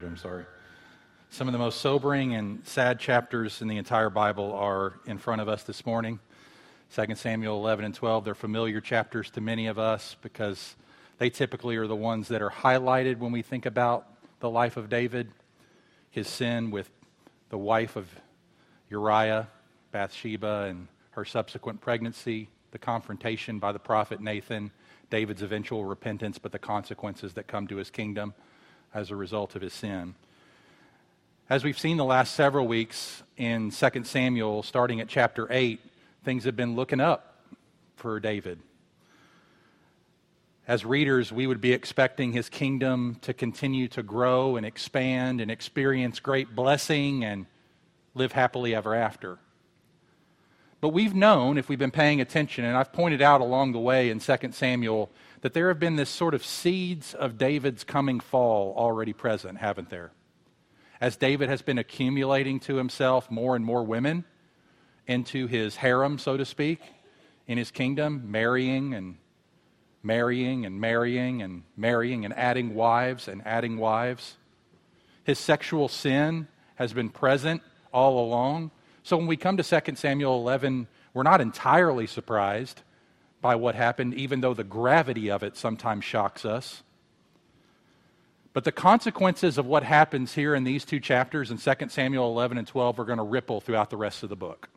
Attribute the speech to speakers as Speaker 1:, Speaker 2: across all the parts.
Speaker 1: I'm sorry. Some of the most sobering and sad chapters in the entire Bible are in front of us this morning. 2 Samuel 11 and 12, they're familiar chapters to many of us because they typically are the ones that are highlighted when we think about the life of David, his sin with the wife of Uriah, Bathsheba, and her subsequent pregnancy, the confrontation by the prophet Nathan, David's eventual repentance, but the consequences that come to his kingdom as a result of his sin. As we've seen the last several weeks in 2 Samuel, starting at chapter 8, things have been looking up for David. As readers, we would be expecting his kingdom to continue to grow and expand and experience great blessing and live happily ever after. But we've known, if we've been paying attention, and I've pointed out along the way in 2 Samuel that there have been this sort of seeds of David's coming fall already present, haven't there? As David has been accumulating to himself more and more women into his harem, so to speak, in his kingdom, marrying and marrying and marrying and marrying and adding wives and adding wives. His sexual sin has been present all along. So when we come to 2 Samuel 11, we're not entirely surprised by what happened, even though the gravity of it sometimes shocks us. But the consequences of what happens here in these two chapters in 2 Samuel 11 and 12 are going to ripple throughout the rest of the book.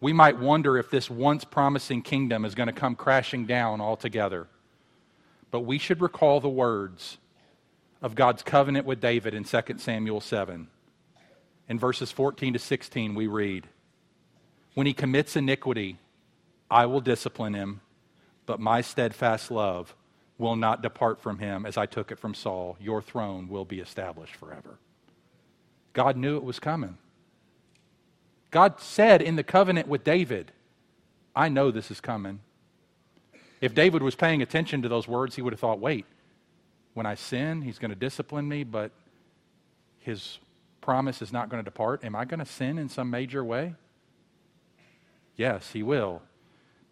Speaker 1: We might wonder if this once promising kingdom is going to come crashing down altogether. But we should recall the words of God's covenant with David in 2 Samuel 7. In verses 14 to 16, we read When he commits iniquity, I will discipline him, but my steadfast love will not depart from him as I took it from Saul. Your throne will be established forever. God knew it was coming. God said in the covenant with David, I know this is coming. If David was paying attention to those words, he would have thought, wait, when I sin, he's going to discipline me, but his promise is not going to depart. Am I going to sin in some major way? Yes, he will.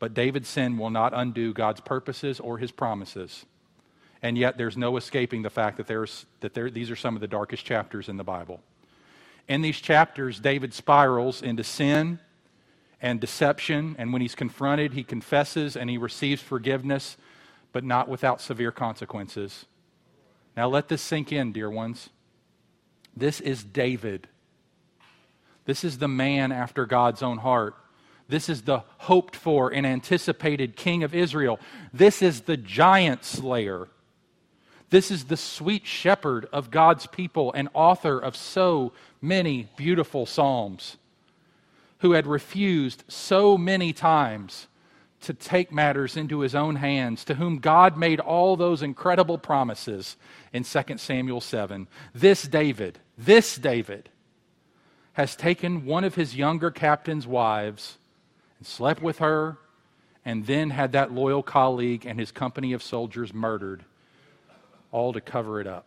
Speaker 1: But David's sin will not undo God's purposes or his promises. And yet, there's no escaping the fact that, there's, that there, these are some of the darkest chapters in the Bible. In these chapters, David spirals into sin and deception, and when he's confronted, he confesses and he receives forgiveness, but not without severe consequences. Now, let this sink in, dear ones. This is David. This is the man after God's own heart. This is the hoped for and anticipated King of Israel. This is the giant slayer. This is the sweet shepherd of God's people and author of so many beautiful Psalms, who had refused so many times to take matters into his own hands, to whom God made all those incredible promises in 2 Samuel 7. This David, this David, has taken one of his younger captain's wives and slept with her, and then had that loyal colleague and his company of soldiers murdered, all to cover it up.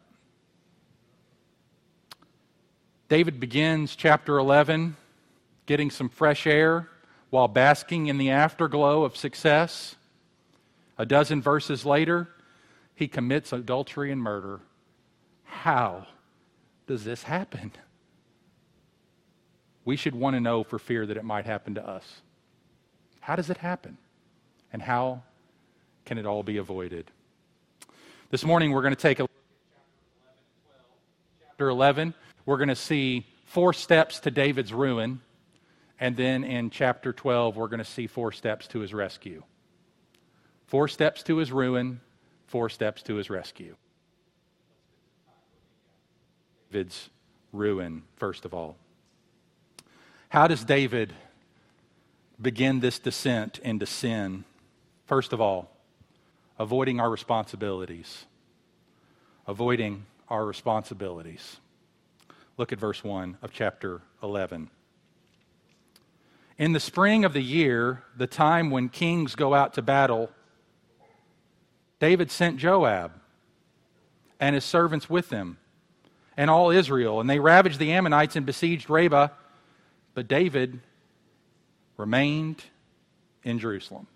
Speaker 1: David begins chapter 11 getting some fresh air while basking in the afterglow of success. A dozen verses later, he commits adultery and murder. How does this happen? We should want to know for fear that it might happen to us. How does it happen? And how can it all be avoided? This morning, we're going to take a look at chapter 11. We're going to see four steps to David's ruin. And then in chapter 12, we're going to see four steps to his rescue. Four steps to his ruin, four steps to his rescue. David's ruin, first of all. How does David begin this descent into sin? First of all, avoiding our responsibilities. Avoiding our responsibilities. Look at verse 1 of chapter 11. In the spring of the year, the time when kings go out to battle, David sent Joab and his servants with him and all Israel, and they ravaged the Ammonites and besieged Rabbah. But David remained in Jerusalem.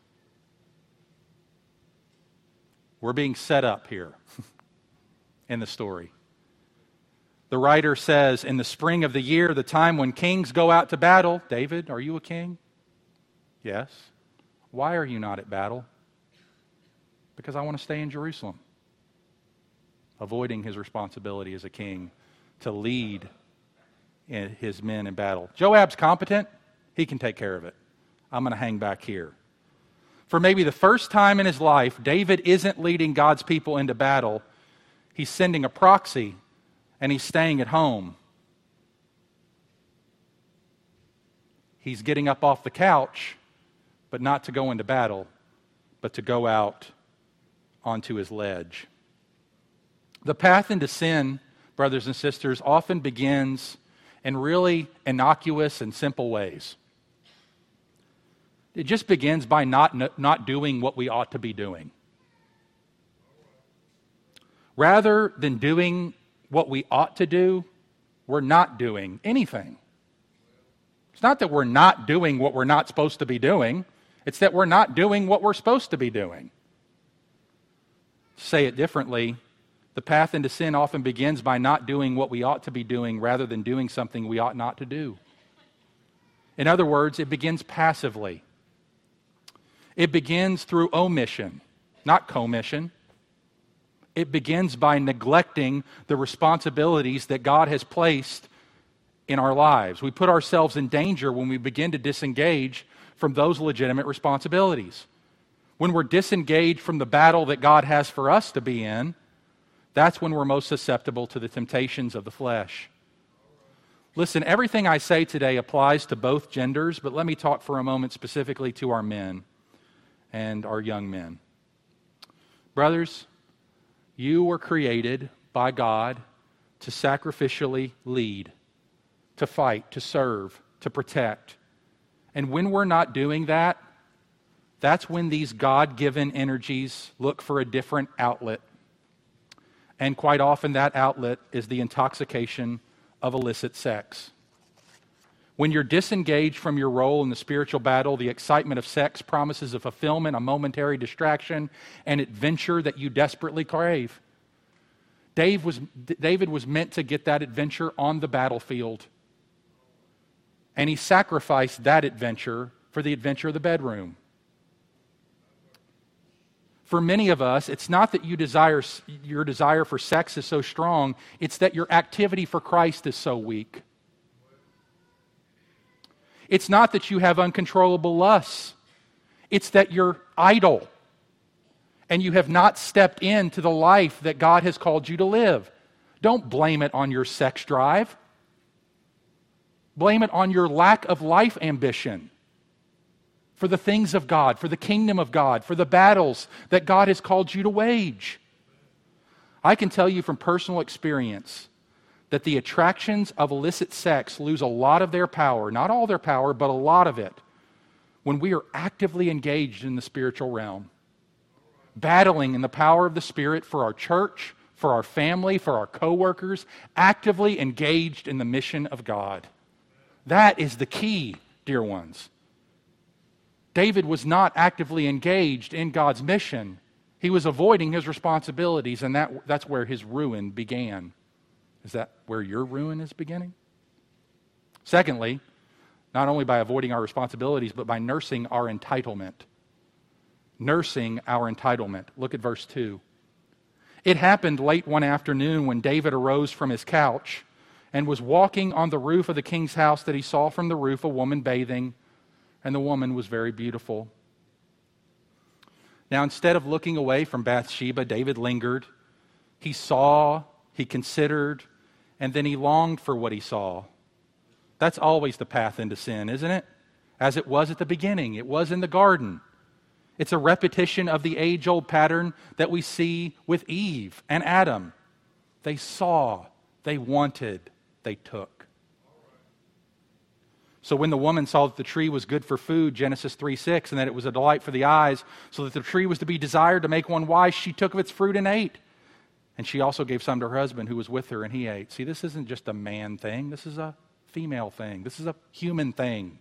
Speaker 1: We're being set up here in the story. The writer says, In the spring of the year, the time when kings go out to battle, David, are you a king? Yes. Why are you not at battle? Because I want to stay in Jerusalem, avoiding his responsibility as a king to lead his men in battle. Joab's competent, he can take care of it. I'm going to hang back here. For maybe the first time in his life, David isn't leading God's people into battle. He's sending a proxy and he's staying at home. He's getting up off the couch, but not to go into battle, but to go out onto his ledge. The path into sin, brothers and sisters, often begins in really innocuous and simple ways. It just begins by not, not doing what we ought to be doing. Rather than doing what we ought to do, we're not doing anything. It's not that we're not doing what we're not supposed to be doing, it's that we're not doing what we're supposed to be doing. say it differently, the path into sin often begins by not doing what we ought to be doing rather than doing something we ought not to do. In other words, it begins passively. It begins through omission, not commission. It begins by neglecting the responsibilities that God has placed in our lives. We put ourselves in danger when we begin to disengage from those legitimate responsibilities. When we're disengaged from the battle that God has for us to be in, that's when we're most susceptible to the temptations of the flesh. Listen, everything I say today applies to both genders, but let me talk for a moment specifically to our men and our young men. Brothers, you were created by God to sacrificially lead, to fight, to serve, to protect. And when we're not doing that, that's when these God given energies look for a different outlet. And quite often, that outlet is the intoxication of illicit sex. When you're disengaged from your role in the spiritual battle, the excitement of sex promises a fulfillment, a momentary distraction, an adventure that you desperately crave. Dave was, David was meant to get that adventure on the battlefield. And he sacrificed that adventure for the adventure of the bedroom. For many of us, it's not that you desire, your desire for sex is so strong, it's that your activity for Christ is so weak. It's not that you have uncontrollable lusts, it's that you're idle and you have not stepped into the life that God has called you to live. Don't blame it on your sex drive. Blame it on your lack of life ambition for the things of God, for the kingdom of God, for the battles that God has called you to wage. I can tell you from personal experience that the attractions of illicit sex lose a lot of their power, not all their power, but a lot of it, when we are actively engaged in the spiritual realm, battling in the power of the Spirit for our church, for our family, for our coworkers, actively engaged in the mission of God. That is the key, dear ones. David was not actively engaged in God's mission. He was avoiding his responsibilities, and that, that's where his ruin began. Is that where your ruin is beginning? Secondly, not only by avoiding our responsibilities, but by nursing our entitlement. Nursing our entitlement. Look at verse 2. It happened late one afternoon when David arose from his couch and was walking on the roof of the king's house that he saw from the roof a woman bathing, and the woman was very beautiful. Now, instead of looking away from Bathsheba, David lingered. He saw, he considered, and then he longed for what he saw. That's always the path into sin, isn't it? As it was at the beginning, it was in the garden. It's a repetition of the age old pattern that we see with Eve and Adam. They saw, they wanted, they took. So when the woman saw that the tree was good for food, Genesis 3 6, and that it was a delight for the eyes, so that the tree was to be desired to make one wise, she took of its fruit and ate. And she also gave some to her husband who was with her, and he ate. See, this isn't just a man thing, this is a female thing, this is a human thing.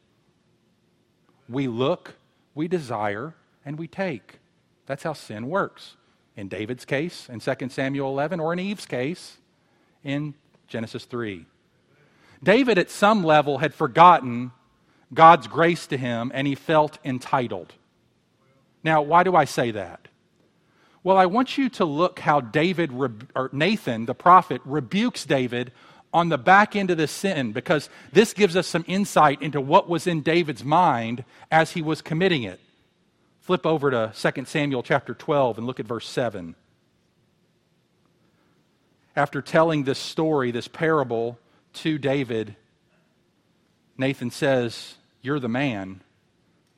Speaker 1: We look, we desire, and we take. That's how sin works. In David's case, in 2 Samuel 11, or in Eve's case, in Genesis 3. David, at some level, had forgotten God's grace to him and he felt entitled. Now, why do I say that? Well, I want you to look how David, or Nathan, the prophet, rebukes David on the back end of the sin because this gives us some insight into what was in David's mind as he was committing it. Flip over to 2 Samuel chapter 12 and look at verse 7. After telling this story, this parable to David, Nathan says, You're the man.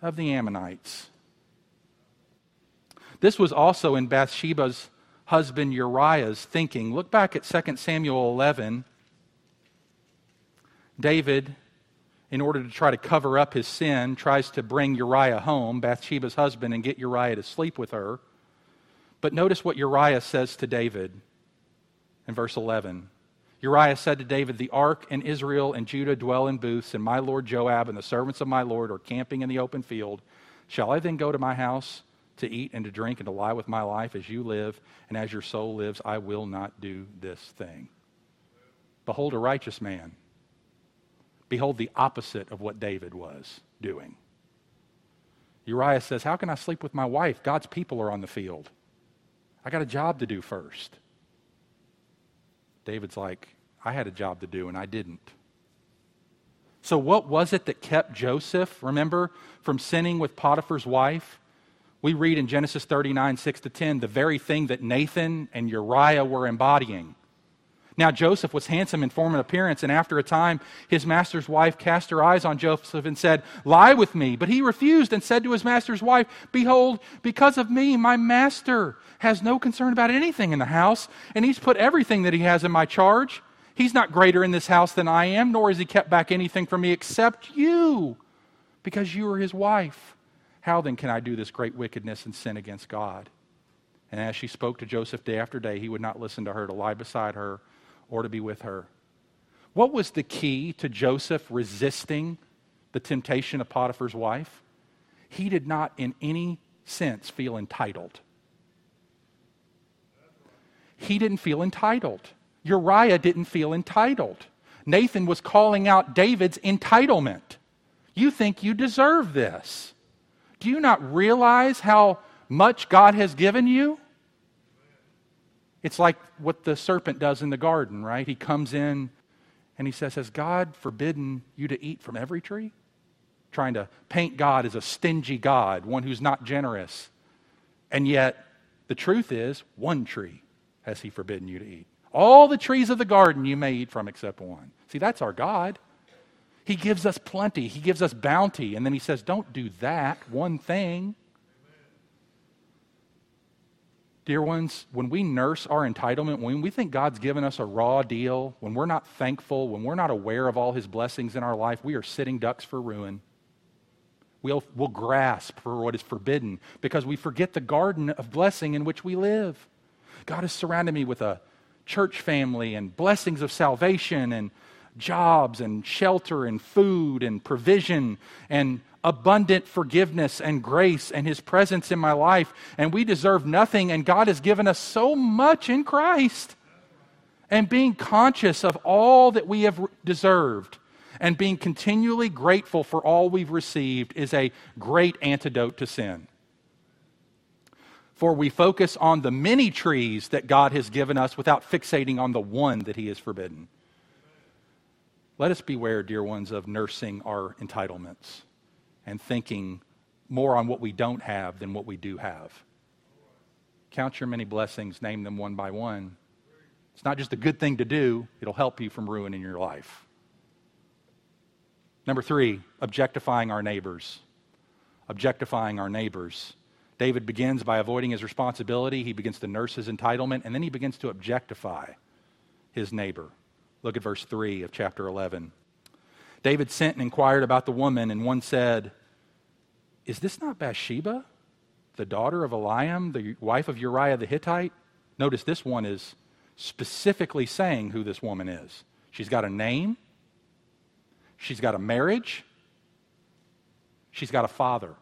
Speaker 1: of the Ammonites. This was also in Bathsheba's husband Uriah's thinking. Look back at 2 Samuel 11. David, in order to try to cover up his sin, tries to bring Uriah home, Bathsheba's husband, and get Uriah to sleep with her. But notice what Uriah says to David in verse 11. Uriah said to David, The ark and Israel and Judah dwell in booths, and my lord Joab and the servants of my lord are camping in the open field. Shall I then go to my house? to eat and to drink and to lie with my life as you live and as your soul lives, I will not do this thing. Behold a righteous man. Behold the opposite of what David was doing. Uriah says, How can I sleep with my wife? God's people are on the field. I got a job to do first. David's like, I had a job to do and I didn't. So, what was it that kept Joseph, remember, from sinning with Potiphar's wife? We read in Genesis 39, 6 to 10, the very thing that Nathan and Uriah were embodying. Now, Joseph was handsome in form and appearance, and after a time, his master's wife cast her eyes on Joseph and said, Lie with me. But he refused and said to his master's wife, Behold, because of me, my master has no concern about anything in the house, and he's put everything that he has in my charge. He's not greater in this house than I am, nor has he kept back anything from me except you, because you are his wife. How then can I do this great wickedness and sin against God? And as she spoke to Joseph day after day, he would not listen to her, to lie beside her, or to be with her. What was the key to Joseph resisting the temptation of Potiphar's wife? He did not, in any sense, feel entitled. He didn't feel entitled. Uriah didn't feel entitled. Nathan was calling out David's entitlement. You think you deserve this. Do you not realize how much God has given you? It's like what the serpent does in the garden, right? He comes in and he says, Has God forbidden you to eat from every tree? Trying to paint God as a stingy God, one who's not generous. And yet, the truth is, one tree has he forbidden you to eat. All the trees of the garden you may eat from except one. See, that's our God. He gives us plenty, He gives us bounty. And then He says, Don't do that one thing. Dear ones, when we nurse our entitlement, when we think God's given us a raw deal, when we're not thankful, when we're not aware of all His blessings in our life, we are sitting ducks for ruin. We'll, we'll grasp for what is forbidden because we forget the garden of blessing in which we live. God has surrounded me with a church family and blessings of salvation and jobs and shelter and food and provision and abundant forgiveness and grace and his presence in my life. And we deserve nothing, and God has given us so much in Christ. And being conscious of all that we have deserved and being continually grateful for all we've received is a great antidote to sin. For we focus on the many trees that God has given us without fixating on the one that He has forbidden. Let us beware, dear ones, of nursing our entitlements and thinking more on what we don't have than what we do have. Count your many blessings, name them one by one. It's not just a good thing to do, it'll help you from ruining your life. Number three, objectifying our neighbors. Objectifying our neighbors. David begins by avoiding his responsibility. He begins to nurse his entitlement, and then he begins to objectify his neighbor. Look at verse 3 of chapter 11. David sent and inquired about the woman, and one said, Is this not Bathsheba, the daughter of Eliam, the wife of Uriah the Hittite? Notice this one is specifically saying who this woman is. She's got a name, she's got a marriage, she's got a father.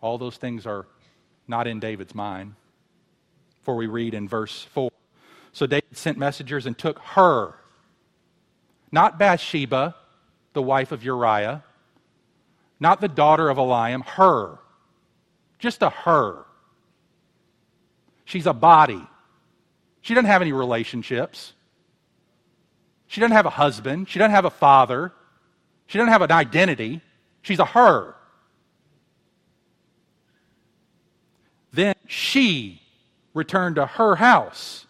Speaker 1: All those things are not in David's mind. For we read in verse 4 So David sent messengers and took her, not Bathsheba, the wife of Uriah, not the daughter of Eliam, her. Just a her. She's a body. She doesn't have any relationships. She doesn't have a husband. She doesn't have a father. She doesn't have an identity. She's a her. Then she returned to her house.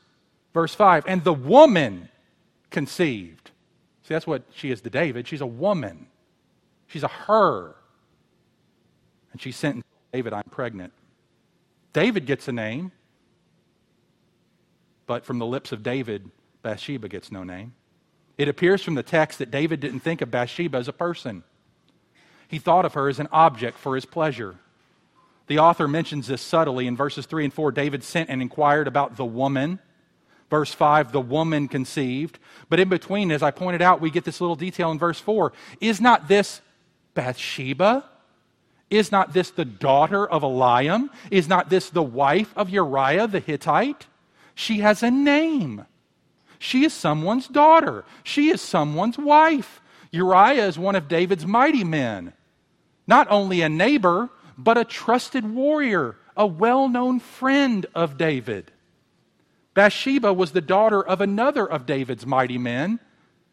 Speaker 1: Verse 5 And the woman conceived. See, that's what she is to David. She's a woman, she's a her. And she sent David, I'm pregnant. David gets a name, but from the lips of David, Bathsheba gets no name. It appears from the text that David didn't think of Bathsheba as a person. He thought of her as an object for his pleasure. The author mentions this subtly in verses 3 and 4. David sent and inquired about the woman. Verse 5, the woman conceived. But in between, as I pointed out, we get this little detail in verse 4. Is not this Bathsheba? Is not this the daughter of Eliam? Is not this the wife of Uriah the Hittite? She has a name. She is someone's daughter. She is someone's wife. Uriah is one of David's mighty men. Not only a neighbor, but a trusted warrior, a well known friend of David. Bathsheba was the daughter of another of David's mighty men,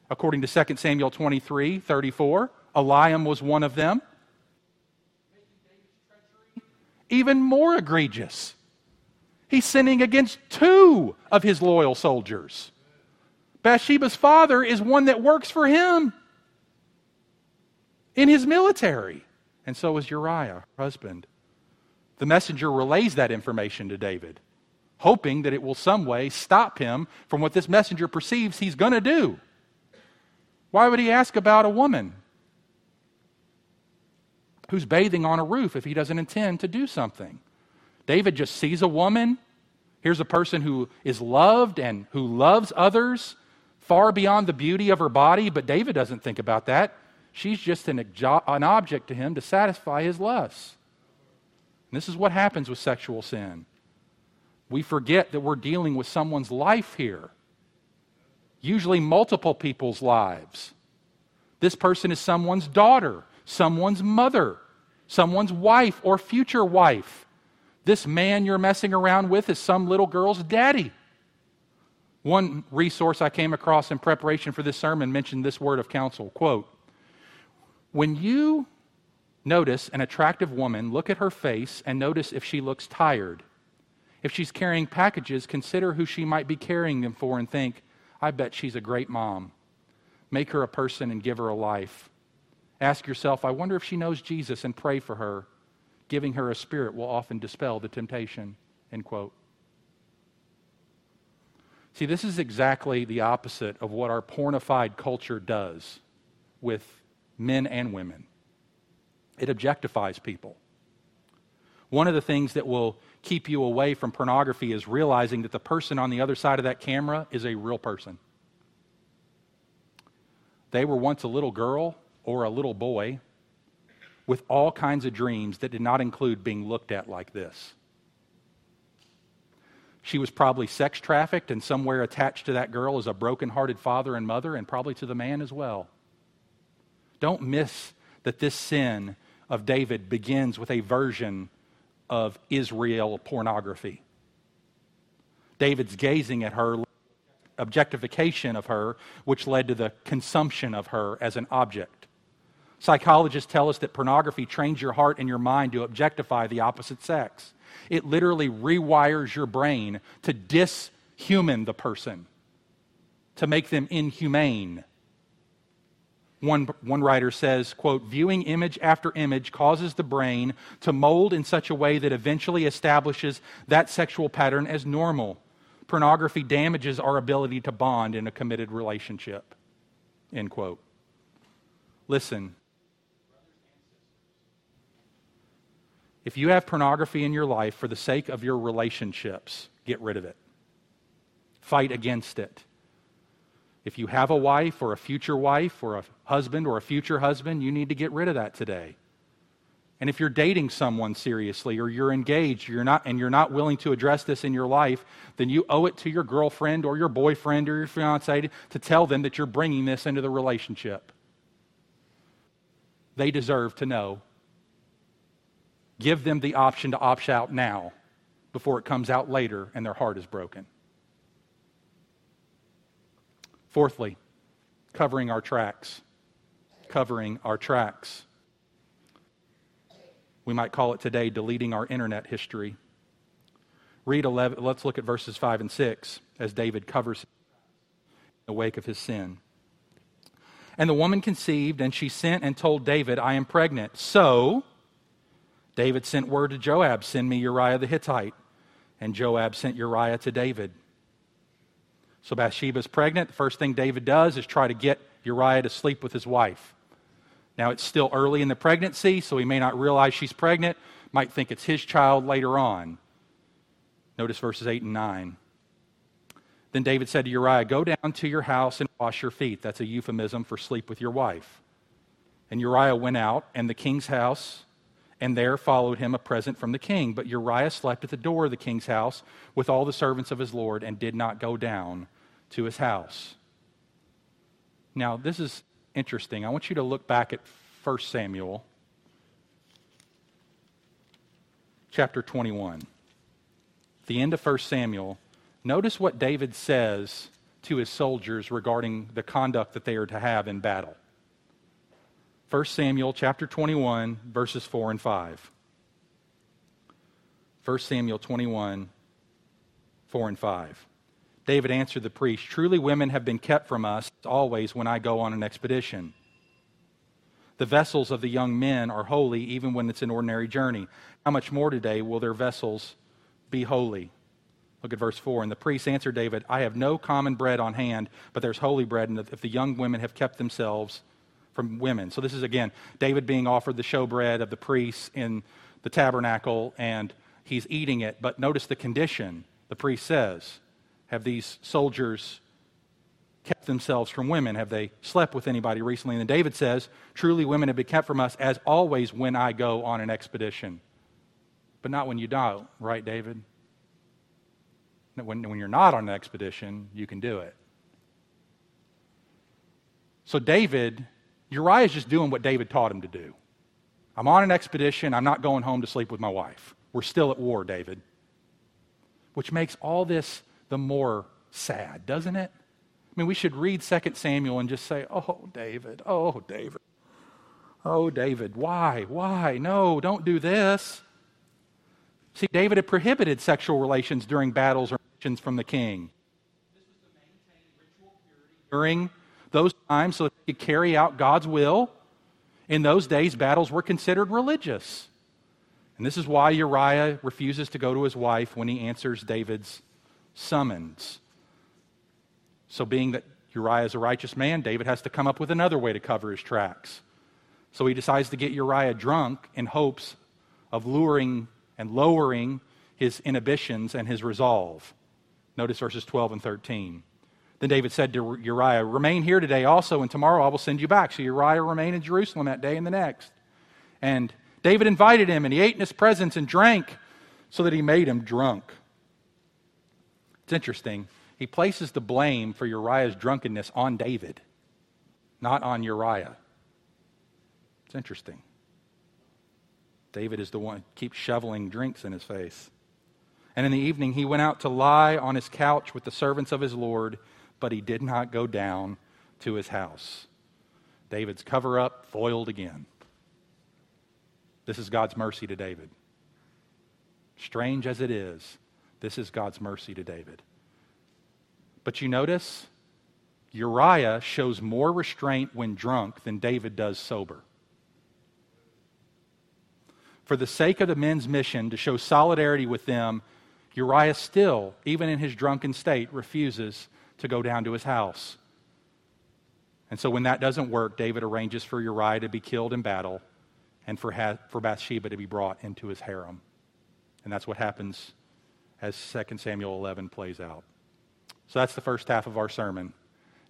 Speaker 1: according to 2 Samuel 23 34. Eliam was one of them. Even more egregious. He's sinning against two of his loyal soldiers. Bathsheba's father is one that works for him in his military and so is Uriah, her husband. The messenger relays that information to David, hoping that it will some way stop him from what this messenger perceives he's going to do. Why would he ask about a woman who's bathing on a roof if he doesn't intend to do something? David just sees a woman. Here's a person who is loved and who loves others far beyond the beauty of her body, but David doesn't think about that. She's just an, an object to him to satisfy his lusts. And this is what happens with sexual sin. We forget that we're dealing with someone's life here, usually multiple people's lives. This person is someone's daughter, someone's mother, someone's wife or future wife. This man you're messing around with is some little girl's daddy. One resource I came across in preparation for this sermon mentioned this word of counsel quote when you notice an attractive woman, look at her face and notice if she looks tired. If she's carrying packages, consider who she might be carrying them for and think, I bet she's a great mom. Make her a person and give her a life. Ask yourself, I wonder if she knows Jesus and pray for her. Giving her a spirit will often dispel the temptation. End quote. See, this is exactly the opposite of what our pornified culture does with men and women. It objectifies people. One of the things that will keep you away from pornography is realizing that the person on the other side of that camera is a real person. They were once a little girl or a little boy with all kinds of dreams that did not include being looked at like this. She was probably sex trafficked, and somewhere attached to that girl is a broken-hearted father and mother, and probably to the man as well. Don't miss that this sin of David begins with a version of Israel pornography. David's gazing at her, objectification of her, which led to the consumption of her as an object. Psychologists tell us that pornography trains your heart and your mind to objectify the opposite sex. It literally rewires your brain to dishuman the person, to make them inhumane. One, one writer says, quote, viewing image after image causes the brain to mold in such a way that eventually establishes that sexual pattern as normal. Pornography damages our ability to bond in a committed relationship. End quote. Listen. If you have pornography in your life for the sake of your relationships, get rid of it. Fight against it. If you have a wife or a future wife or a husband or a future husband, you need to get rid of that today. And if you're dating someone seriously or you're engaged, you're not and you're not willing to address this in your life, then you owe it to your girlfriend or your boyfriend or your fiance to tell them that you're bringing this into the relationship. They deserve to know. Give them the option to opt out now before it comes out later and their heart is broken. Fourthly, covering our tracks. Covering our tracks. We might call it today deleting our internet history. Read 11, let's look at verses 5 and 6 as David covers the wake of his sin. And the woman conceived, and she sent and told David, I am pregnant. So David sent word to Joab, Send me Uriah the Hittite. And Joab sent Uriah to David. So Bathsheba's pregnant. The first thing David does is try to get Uriah to sleep with his wife. Now, it's still early in the pregnancy, so he may not realize she's pregnant, might think it's his child later on. Notice verses 8 and 9. Then David said to Uriah, Go down to your house and wash your feet. That's a euphemism for sleep with your wife. And Uriah went out, and the king's house, and there followed him a present from the king. But Uriah slept at the door of the king's house with all the servants of his Lord, and did not go down to his house. Now, this is interesting. I want you to look back at 1 Samuel chapter 21. The end of 1 Samuel. Notice what David says to his soldiers regarding the conduct that they are to have in battle. 1 Samuel chapter 21 verses 4 and 5. 1 Samuel 21 4 and 5. David answered the priest, Truly, women have been kept from us always when I go on an expedition. The vessels of the young men are holy even when it's an ordinary journey. How much more today will their vessels be holy? Look at verse 4. And the priest answered David, I have no common bread on hand, but there's holy bread, and if the young women have kept themselves from women. So this is, again, David being offered the showbread of the priests in the tabernacle, and he's eating it. But notice the condition the priest says have these soldiers kept themselves from women? Have they slept with anybody recently? And David says, Truly, women have been kept from us as always when I go on an expedition. But not when you die, right, David? When, when you're not on an expedition, you can do it. So, David, Uriah is just doing what David taught him to do. I'm on an expedition. I'm not going home to sleep with my wife. We're still at war, David. Which makes all this the more sad, doesn't it? I mean, we should read 2 Samuel and just say, Oh, David, oh, David, oh, David, why, why? No, don't do this. See, David had prohibited sexual relations during battles or missions from the king. During those times so that he could carry out God's will. In those days, battles were considered religious. And this is why Uriah refuses to go to his wife when he answers David's summons. So, being that Uriah is a righteous man, David has to come up with another way to cover his tracks. So he decides to get Uriah drunk in hopes of luring and lowering his inhibitions and his resolve. Notice verses 12 and 13. Then David said to Uriah, Remain here today also, and tomorrow I will send you back. So Uriah remained in Jerusalem that day and the next. And David invited him, and he ate in his presence and drank so that he made him drunk. It's interesting. He places the blame for Uriah's drunkenness on David, not on Uriah. It's interesting. David is the one who keeps shoveling drinks in his face. And in the evening, he went out to lie on his couch with the servants of his Lord, but he did not go down to his house. David's cover up foiled again. This is God's mercy to David. Strange as it is, this is God's mercy to David. But you notice, Uriah shows more restraint when drunk than David does sober. For the sake of the men's mission, to show solidarity with them, Uriah still, even in his drunken state, refuses to go down to his house. And so when that doesn't work, David arranges for Uriah to be killed in battle and for, ha- for Bathsheba to be brought into his harem. And that's what happens as 2 Samuel 11 plays out. So that's the first half of our sermon.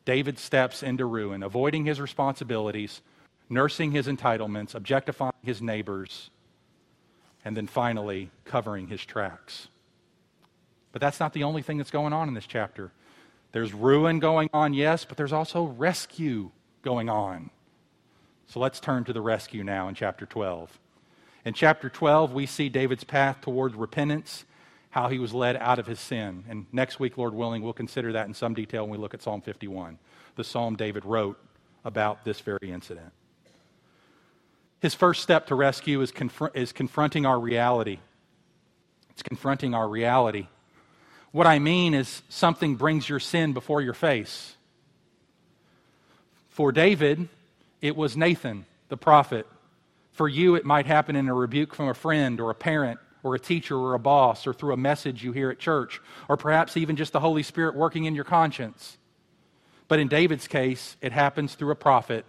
Speaker 1: David steps into ruin, avoiding his responsibilities, nursing his entitlements, objectifying his neighbors, and then finally covering his tracks. But that's not the only thing that's going on in this chapter. There's ruin going on, yes, but there's also rescue going on. So let's turn to the rescue now in chapter 12. In chapter 12, we see David's path towards repentance, how he was led out of his sin. And next week, Lord willing, we'll consider that in some detail when we look at Psalm 51, the psalm David wrote about this very incident. His first step to rescue is, is confronting our reality. It's confronting our reality. What I mean is something brings your sin before your face. For David, it was Nathan, the prophet. For you, it might happen in a rebuke from a friend or a parent or a teacher or a boss or through a message you hear at church or perhaps even just the Holy Spirit working in your conscience. But in David's case, it happens through a prophet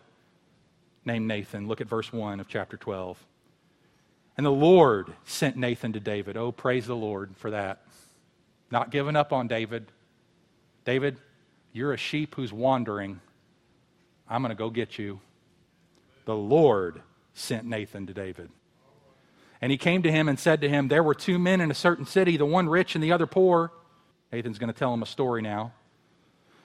Speaker 1: named Nathan. Look at verse 1 of chapter 12. And the Lord sent Nathan to David. Oh, praise the Lord for that. Not giving up on David. David, you're a sheep who's wandering. I'm going to go get you. The Lord sent Nathan to David. And he came to him and said to him, There were two men in a certain city, the one rich and the other poor. Nathan's going to tell him a story now.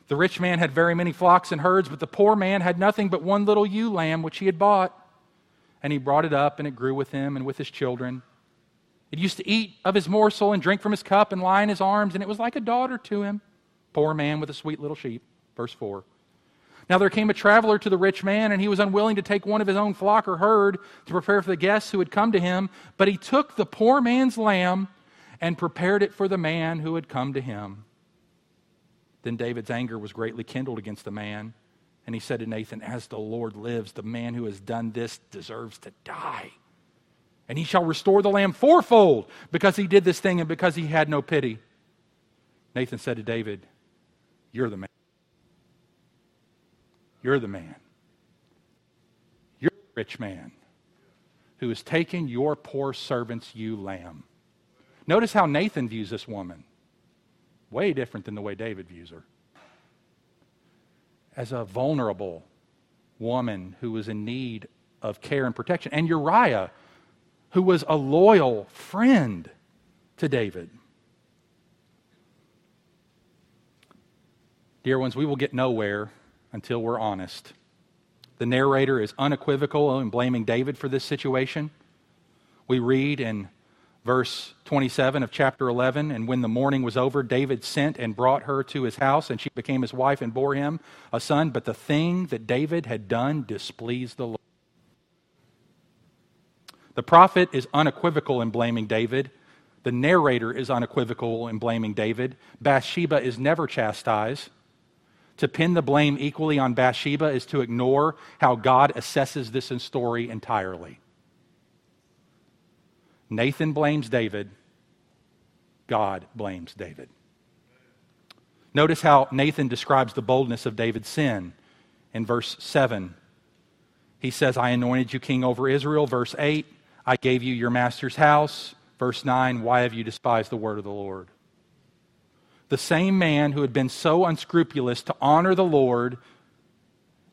Speaker 1: The rich man had very many flocks and herds, but the poor man had nothing but one little ewe lamb which he had bought. And he brought it up, and it grew with him and with his children. It used to eat of his morsel and drink from his cup and lie in his arms, and it was like a daughter to him. Poor man with a sweet little sheep. Verse 4. Now there came a traveler to the rich man, and he was unwilling to take one of his own flock or herd to prepare for the guests who had come to him. But he took the poor man's lamb and prepared it for the man who had come to him. Then David's anger was greatly kindled against the man, and he said to Nathan, As the Lord lives, the man who has done this deserves to die and he shall restore the lamb fourfold because he did this thing and because he had no pity. Nathan said to David, You're the man. You're the man. You're the rich man who has taken your poor servant's ewe lamb. Notice how Nathan views this woman. Way different than the way David views her. As a vulnerable woman who was in need of care and protection. And Uriah, who was a loyal friend to David. Dear ones, we will get nowhere until we're honest. The narrator is unequivocal in blaming David for this situation. We read in verse 27 of chapter 11 And when the morning was over, David sent and brought her to his house, and she became his wife and bore him a son. But the thing that David had done displeased the Lord. The prophet is unequivocal in blaming David. The narrator is unequivocal in blaming David. Bathsheba is never chastised. To pin the blame equally on Bathsheba is to ignore how God assesses this story entirely. Nathan blames David, God blames David. Notice how Nathan describes the boldness of David's sin in verse 7. He says, I anointed you king over Israel. Verse 8, I gave you your master's house. Verse 9, why have you despised the word of the Lord? The same man who had been so unscrupulous to honor the Lord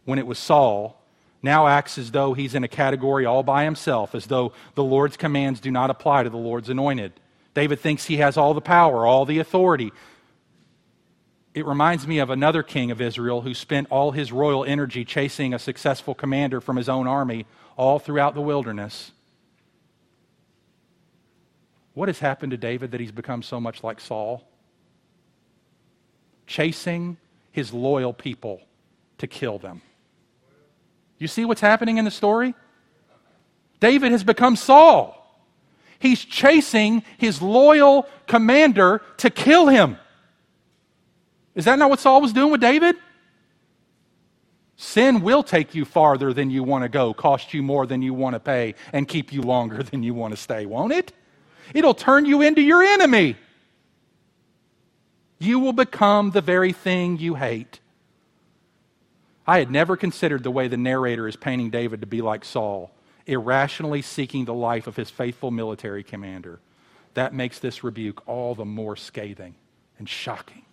Speaker 1: when it was Saul now acts as though he's in a category all by himself, as though the Lord's commands do not apply to the Lord's anointed. David thinks he has all the power, all the authority. It reminds me of another king of Israel who spent all his royal energy chasing a successful commander from his own army all throughout the wilderness. What has happened to David that he's become so much like Saul? Chasing his loyal people to kill them. You see what's happening in the story? David has become Saul. He's chasing his loyal commander to kill him. Is that not what Saul was doing with David? Sin will take you farther than you want to go, cost you more than you want to pay, and keep you longer than you want to stay, won't it? It'll turn you into your enemy. You will become the very thing you hate. I had never considered the way the narrator is painting David to be like Saul, irrationally seeking the life of his faithful military commander. That makes this rebuke all the more scathing and shocking.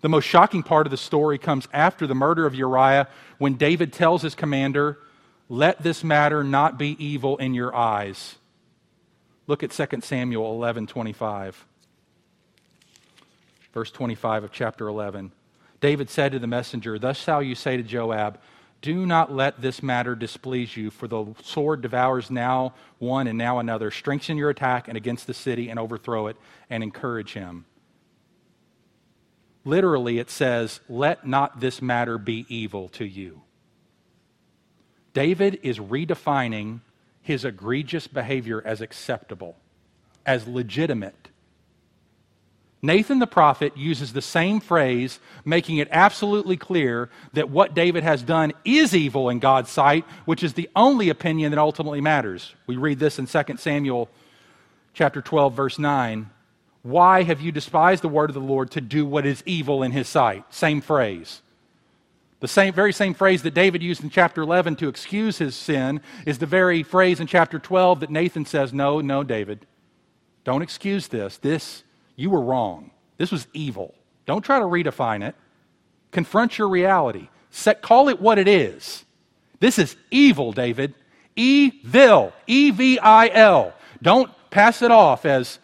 Speaker 1: The most shocking part of the story comes after the murder of Uriah when David tells his commander, Let this matter not be evil in your eyes. Look at 2 Samuel 11 25. Verse 25 of chapter 11. David said to the messenger, Thus shall you say to Joab, Do not let this matter displease you, for the sword devours now one and now another. Strengthen your attack and against the city and overthrow it, and encourage him. Literally, it says, Let not this matter be evil to you. David is redefining his egregious behavior as acceptable, as legitimate. Nathan the prophet uses the same phrase, making it absolutely clear that what David has done is evil in God's sight, which is the only opinion that ultimately matters. We read this in 2 Samuel chapter 12 verse 9. Why have you despised the word of the Lord to do what is evil in his sight? Same phrase. The same, very same phrase that David used in chapter 11 to excuse his sin is the very phrase in chapter 12 that Nathan says, No, no, David, don't excuse this. This, you were wrong. This was evil. Don't try to redefine it. Confront your reality. Set, call it what it is. This is evil, David. Evil. E V I L. Don't pass it off as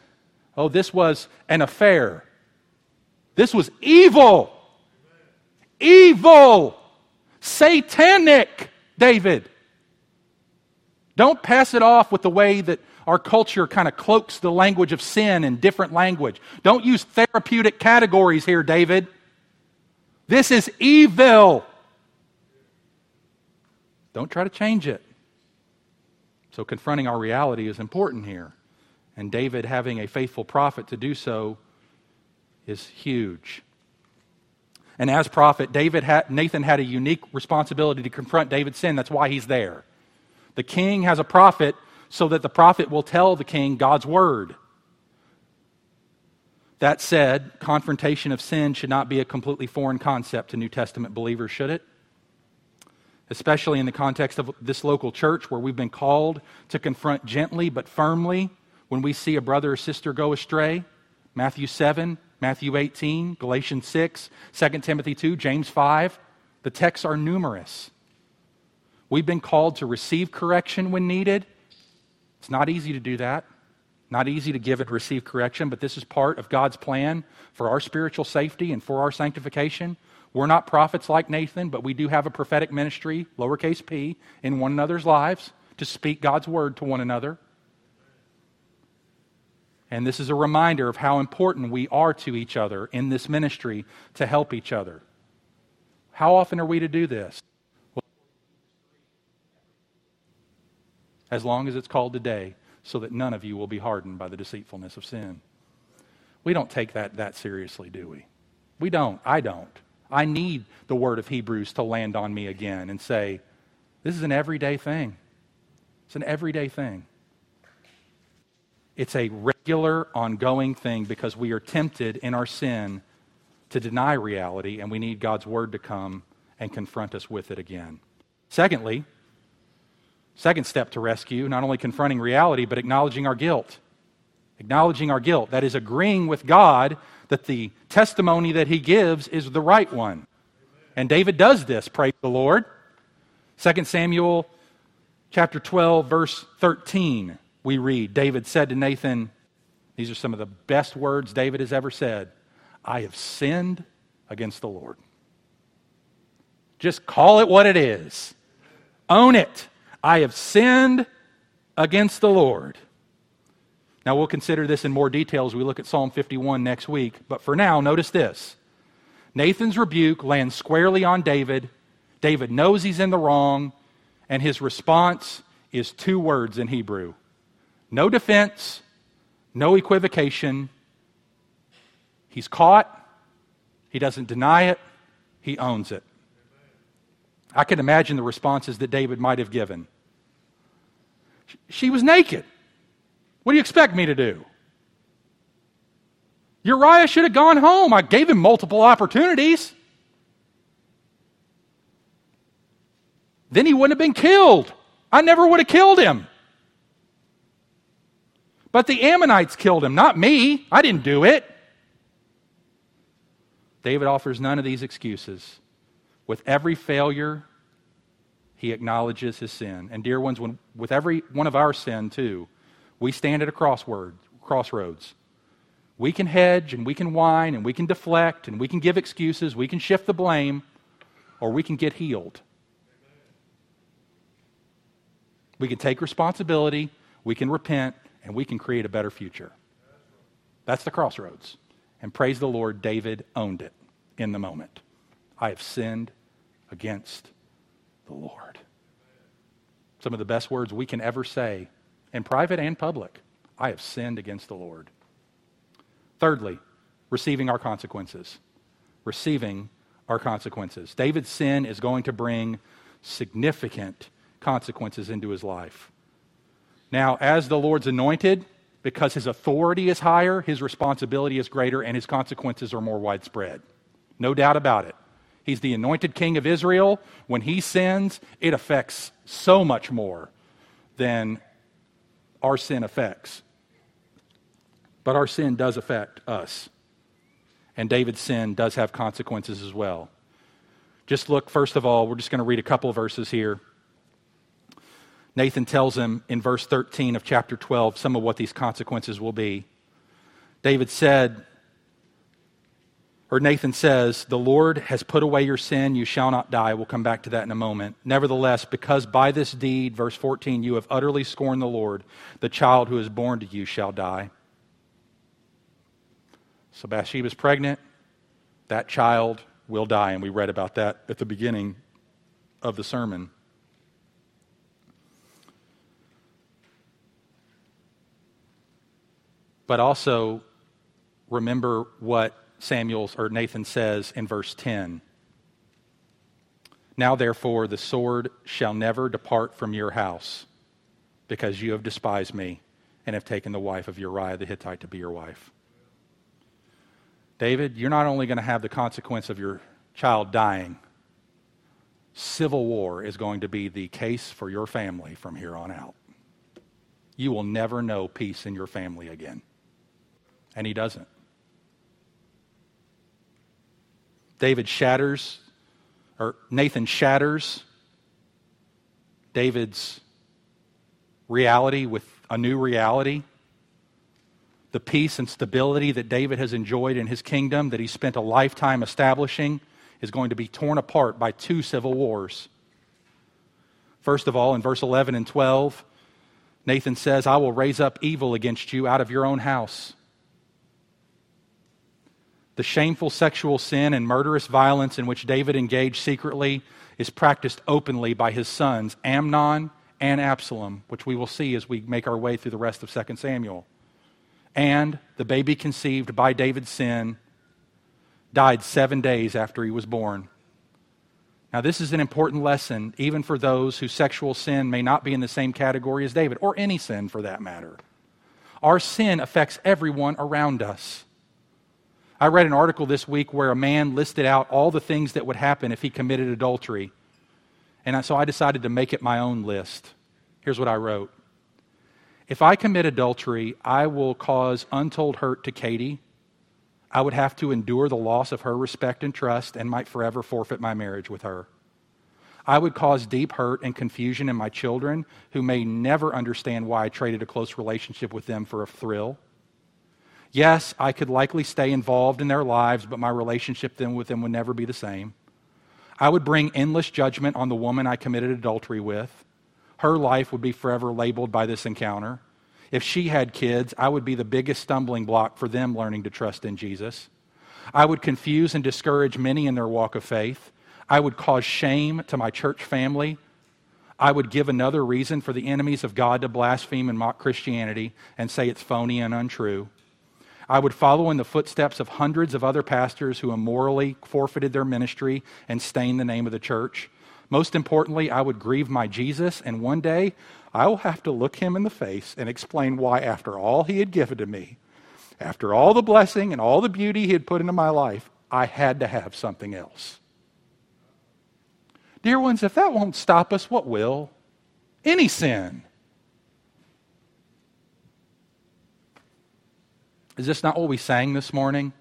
Speaker 1: Oh, this was an affair. This was evil. Evil. Satanic, David. Don't pass it off with the way that our culture kind of cloaks the language of sin in different language. Don't use therapeutic categories here, David. This is evil. Don't try to change it. So, confronting our reality is important here. And David having a faithful prophet to do so is huge. And as prophet, David had, Nathan had a unique responsibility to confront David's sin. That's why he's there. The king has a prophet so that the prophet will tell the king God's word. That said, confrontation of sin should not be a completely foreign concept to New Testament believers, should it? Especially in the context of this local church where we've been called to confront gently but firmly when we see a brother or sister go astray. Matthew 7, Matthew 18, Galatians 6, 2 Timothy 2, James 5. The texts are numerous. We've been called to receive correction when needed. It's not easy to do that. Not easy to give and receive correction, but this is part of God's plan for our spiritual safety and for our sanctification. We're not prophets like Nathan, but we do have a prophetic ministry, lowercase p, in one another's lives to speak God's word to one another. And this is a reminder of how important we are to each other in this ministry to help each other. How often are we to do this? As long as it's called today, so that none of you will be hardened by the deceitfulness of sin. We don't take that that seriously, do we? We don't. I don't. I need the word of Hebrews to land on me again and say, this is an everyday thing. It's an everyday thing. It's a regular, ongoing thing because we are tempted in our sin to deny reality, and we need God's word to come and confront us with it again. Secondly, second step to rescue, not only confronting reality, but acknowledging our guilt. Acknowledging our guilt. That is agreeing with God that the testimony that he gives is the right one. And David does this, praise the Lord. 2 Samuel chapter 12, verse 13 we read David said to Nathan, These are some of the best words David has ever said I have sinned against the Lord. Just call it what it is, own it. I have sinned against the Lord. Now, we'll consider this in more detail as we look at Psalm 51 next week. But for now, notice this Nathan's rebuke lands squarely on David. David knows he's in the wrong, and his response is two words in Hebrew no defense, no equivocation. He's caught. He doesn't deny it. He owns it. I can imagine the responses that David might have given. She was naked. What do you expect me to do? Uriah should have gone home. I gave him multiple opportunities. Then he wouldn't have been killed. I never would have killed him. But the Ammonites killed him, not me. I didn't do it. David offers none of these excuses. With every failure, he acknowledges his sin. And, dear ones, when, with every one of our sin, too, we stand at a crossword, crossroads. We can hedge and we can whine and we can deflect and we can give excuses, we can shift the blame, or we can get healed. We can take responsibility, we can repent, and we can create a better future. That's the crossroads. And praise the Lord, David owned it in the moment. I have sinned against the Lord. Some of the best words we can ever say in private and public. I have sinned against the Lord. Thirdly, receiving our consequences. Receiving our consequences. David's sin is going to bring significant consequences into his life. Now, as the Lord's anointed, because his authority is higher, his responsibility is greater, and his consequences are more widespread. No doubt about it. He's the anointed king of Israel. When he sins, it affects so much more than our sin affects. But our sin does affect us. And David's sin does have consequences as well. Just look, first of all, we're just going to read a couple verses here. Nathan tells him in verse 13 of chapter 12 some of what these consequences will be. David said, or Nathan says, The Lord has put away your sin, you shall not die. We'll come back to that in a moment. Nevertheless, because by this deed, verse 14, you have utterly scorned the Lord, the child who is born to you shall die. So Bathsheba's pregnant, that child will die, and we read about that at the beginning of the sermon. But also remember what Samuel or Nathan says in verse 10. Now, therefore, the sword shall never depart from your house, because you have despised me and have taken the wife of Uriah the Hittite to be your wife. David, you're not only going to have the consequence of your child dying, civil war is going to be the case for your family from here on out. You will never know peace in your family again. And he doesn't. David shatters, or Nathan shatters David's reality with a new reality. The peace and stability that David has enjoyed in his kingdom, that he spent a lifetime establishing, is going to be torn apart by two civil wars. First of all, in verse 11 and 12, Nathan says, I will raise up evil against you out of your own house the shameful sexual sin and murderous violence in which David engaged secretly is practiced openly by his sons, Amnon and Absalom, which we will see as we make our way through the rest of 2 Samuel. And the baby conceived by David's sin died seven days after he was born. Now, this is an important lesson, even for those whose sexual sin may not be in the same category as David, or any sin for that matter. Our sin affects everyone around us. I read an article this week where a man listed out all the things that would happen if he committed adultery. And so I decided to make it my own list. Here's what I wrote If I commit adultery, I will cause untold hurt to Katie. I would have to endure the loss of her respect and trust and might forever forfeit my marriage with her. I would cause deep hurt and confusion in my children who may never understand why I traded a close relationship with them for a thrill. Yes, I could likely stay involved in their lives, but my relationship then with them would never be the same. I would bring endless judgment on the woman I committed adultery with. Her life would be forever labeled by this encounter. If she had kids, I would be the biggest stumbling block for them learning to trust in Jesus. I would confuse and discourage many in their walk of faith. I would cause shame to my church family. I would give another reason for the enemies of God to blaspheme and mock Christianity and say it's phony and untrue. I would follow in the footsteps of hundreds of other pastors who immorally forfeited their ministry and stained the name of the church. Most importantly, I would grieve my Jesus, and one day I will have to look him in the face and explain why, after all he had given to me, After all the blessing and all the beauty he had put into my life, I had to have something else. Dear ones, if that won't stop us, what will? Any sin. Is this not what we sang this morning?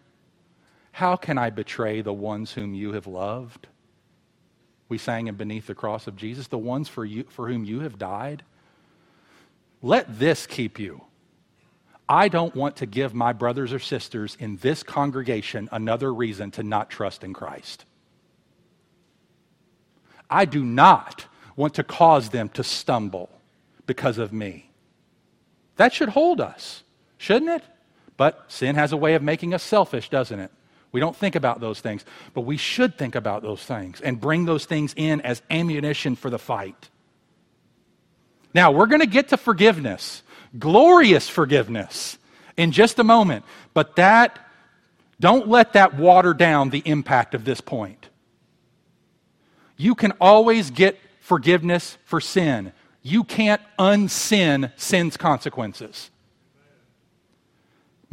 Speaker 1: How can I betray the ones whom you have loved? We sang in Beneath the Cross of Jesus, the ones for, you, for whom you have died. Let this keep you. I don't want to give my brothers or sisters in this congregation another reason to not trust in Christ. I do not want to cause them to stumble because of me. That should hold us, shouldn't it? But sin has a way of making us selfish, doesn't it? We don't think about those things, but we should think about those things and bring those things in as ammunition for the fight. Now, we're going to get to forgiveness, glorious forgiveness, in just a moment, but that, don't let that water down the impact of this point. You can always get forgiveness for sin. You can't unsin sin's consequences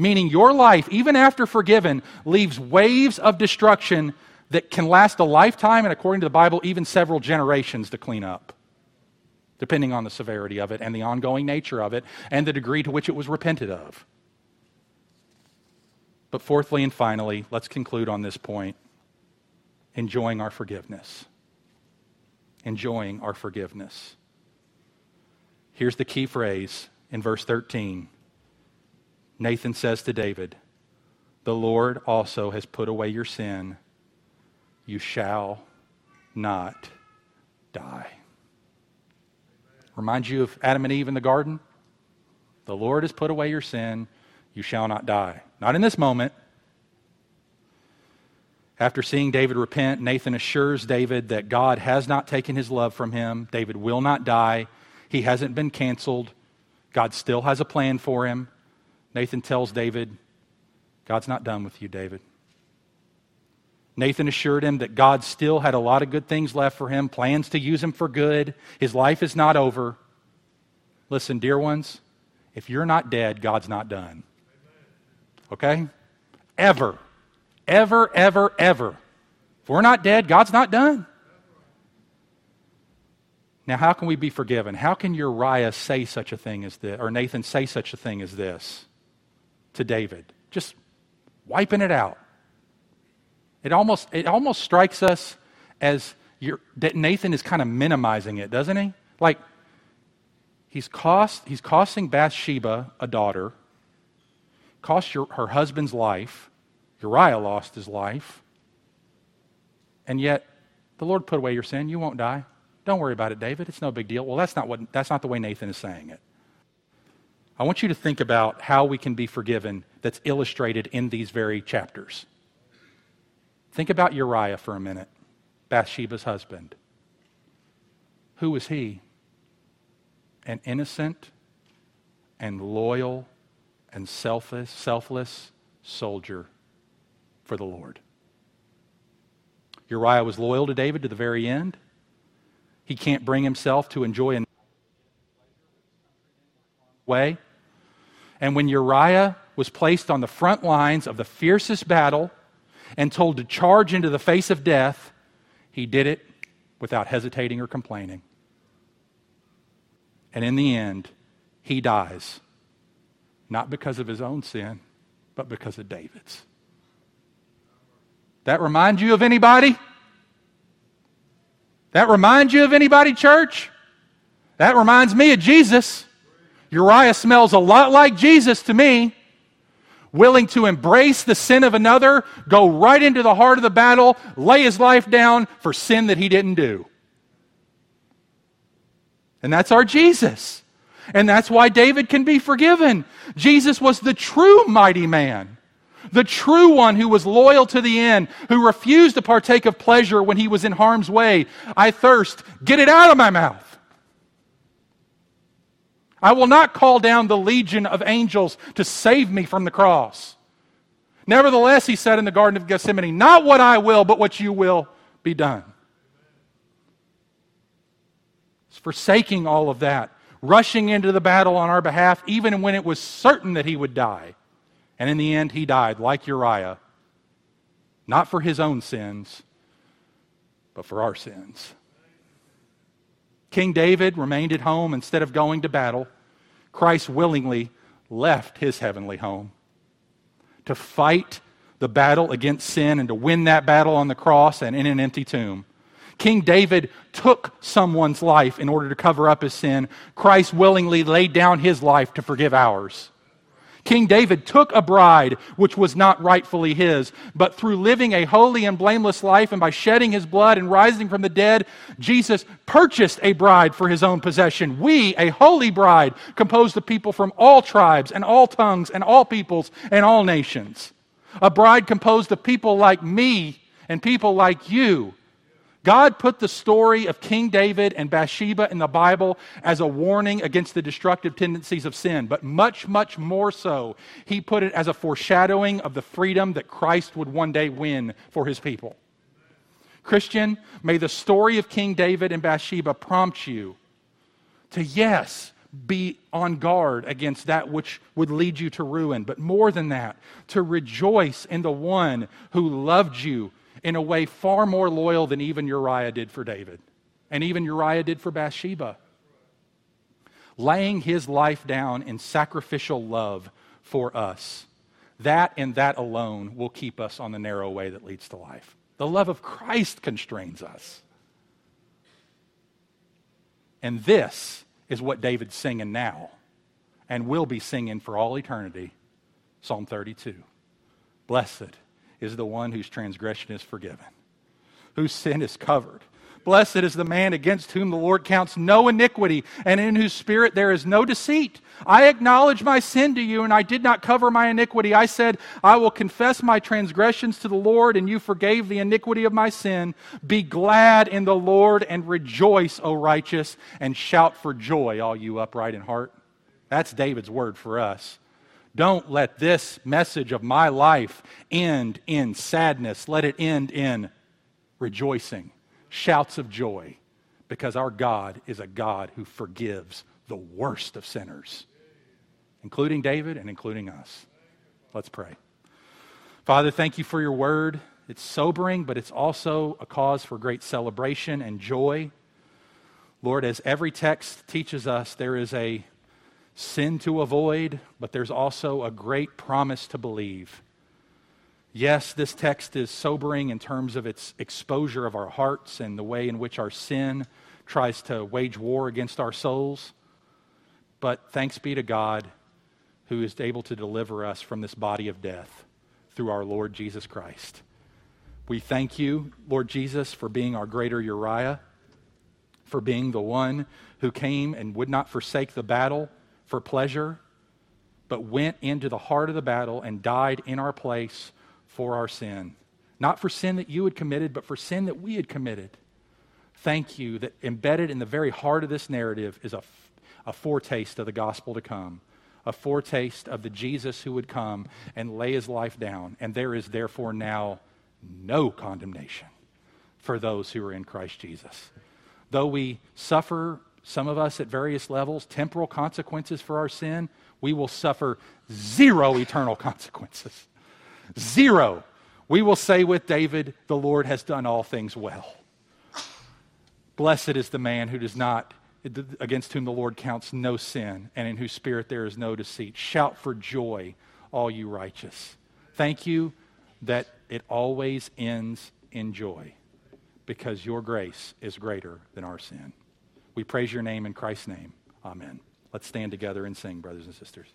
Speaker 1: meaning your life, even after forgiven, leaves waves of destruction that can last a lifetime and, according to the Bible, even several generations to clean up, depending on the severity of it and the ongoing nature of it and the degree to which it was repented of. But fourthly and finally, let's conclude on this point enjoying our forgiveness. Enjoying our forgiveness. Here's the key phrase in verse 13 Nathan says to David, The Lord also has put away your sin. You shall not die. Reminds you of Adam and Eve in the garden? The Lord has put away your sin. You shall not die. Not in this moment. After seeing David repent, Nathan assures David that God has not taken his love from him. David will not die. He hasn't been canceled. God still has a plan for him. Nathan tells David, God's not done with you, David. Nathan assured him that God still had a lot of good things left for him, plans to use him for good. His life is not over. Listen, dear ones, if you're not dead, God's not done. Okay? Ever. Ever, ever, ever. If we're not dead, God's not done. Now, how can we be forgiven? How can Uriah say such a thing as this, or Nathan say such a thing as this? To David, just wiping it out. It almost, it almost strikes us as that Nathan is kind of minimizing it, doesn't he? Like, he's, cost, he's costing Bathsheba a daughter, cost your, her husband's life. Uriah lost his life. And yet, the Lord put away your sin. You won't die. Don't worry about it, David. It's no big deal. Well, that's not, what, that's not the way Nathan is saying it. I want you to think about how we can be forgiven that's illustrated in these very chapters. Think about Uriah for a minute, Bathsheba's husband. Who was he? An innocent and loyal and selfless, selfless soldier for the Lord. Uriah was loyal to David to the very end. He can't bring himself to enjoy a way. And when Uriah was placed on the front lines of the fiercest battle and told to charge into the face of death, he did it without hesitating or complaining. And in the end, he dies, not because of his own sin, but because of David's. That remind you of anybody? That reminds you of anybody, church? That reminds me of Jesus. Uriah smells a lot like Jesus to me, willing to embrace the sin of another, go right into the heart of the battle, lay his life down for sin that he didn't do. And that's our Jesus. And that's why David can be forgiven. Jesus was the true mighty man, the true one who was loyal to the end, who refused to partake of pleasure when he was in harm's way. I thirst. Get it out of my mouth. I will not call down the legion of angels to save me from the cross. Nevertheless, he said in the Garden of Gethsemane, Not what I will, but what you will be done. It's forsaking all of that, rushing into the battle on our behalf, even when it was certain that he would die, And in the end, he died like Uriah, not for his own sins, but for our sins. King David remained at home instead of going to battle. Christ willingly left his heavenly home to fight the battle against sin and to win that battle on the cross and in an empty tomb. King David took someone's life in order to cover up his sin. Christ willingly laid down his life to forgive ours. King David took a bride which was not rightfully his, but through living a holy and blameless life and by shedding his blood and rising from the dead, Jesus purchased a bride for his own possession. We, a holy bride, composed of people from all tribes and all tongues and all peoples and all nations. A bride composed of people like me and people like you God put the story of King David and Bathsheba in the Bible as a warning against the destructive tendencies of sin, but much, much more so, he put it as a foreshadowing of the freedom that Christ would one day win for his people. Christian, may the story of King David and Bathsheba prompt you to, yes, be on guard against that which would lead you to ruin, but more than that, to rejoice in the one who loved you in a way far more loyal than even Uriah did for David, and even Uriah did for Bathsheba. Laying his life down in sacrificial love for us. That and that alone will keep us on the narrow way that leads to life. The love of Christ constrains us. And this is what David's singing now and will be singing for all eternity Psalm 32. Blessed is the one whose transgression is forgiven, whose sin is covered. Blessed is the man against whom the Lord counts no iniquity, and in whose spirit there is no deceit. I acknowledge my sin to you, and I did not cover my iniquity. I said, I will confess my transgressions to the Lord, and you forgave the iniquity of my sin. Be glad in the Lord and rejoice, O righteous, and shout for joy, all you upright in heart. That's David's word for us. Don't let this message of my life end in sadness. Let it end in rejoicing, shouts of joy, because our God is a God who forgives the worst of sinners, including David and including us. Let's pray. Father, thank you for your word. It's sobering, but it's also a cause for great celebration and joy. Lord, as every text teaches us, there is a sin to avoid, but there's also a great promise to believe. Yes, this text is sobering in terms of its exposure of our hearts and the way in which our sin tries to wage war against our souls. But thanks be to God who is able to deliver us from this body of death through our Lord Jesus Christ. We thank you, Lord Jesus, for being our greater Uriah, for being the one who came and would not forsake the battle for pleasure, but went into the heart of the battle and died in our place for our sin. Not for sin that you had committed, but for sin that we had committed. Thank you that embedded in the very heart of this narrative is a, a foretaste of the gospel to come, a foretaste of the Jesus who would come and lay his life down. And there is therefore now no condemnation for those who are in Christ Jesus. Though we suffer some of us at various levels, temporal consequences for our sin, we will suffer zero eternal consequences. Zero. We will say with David, The Lord has done all things well. Blessed is the man who does not, against whom the Lord counts no sin, and in whose spirit there is no deceit. Shout for joy, all you righteous. Thank you that it always ends in joy because your grace is greater than our sin. We praise your name in Christ's name. Amen. Let's stand together and sing, brothers and sisters.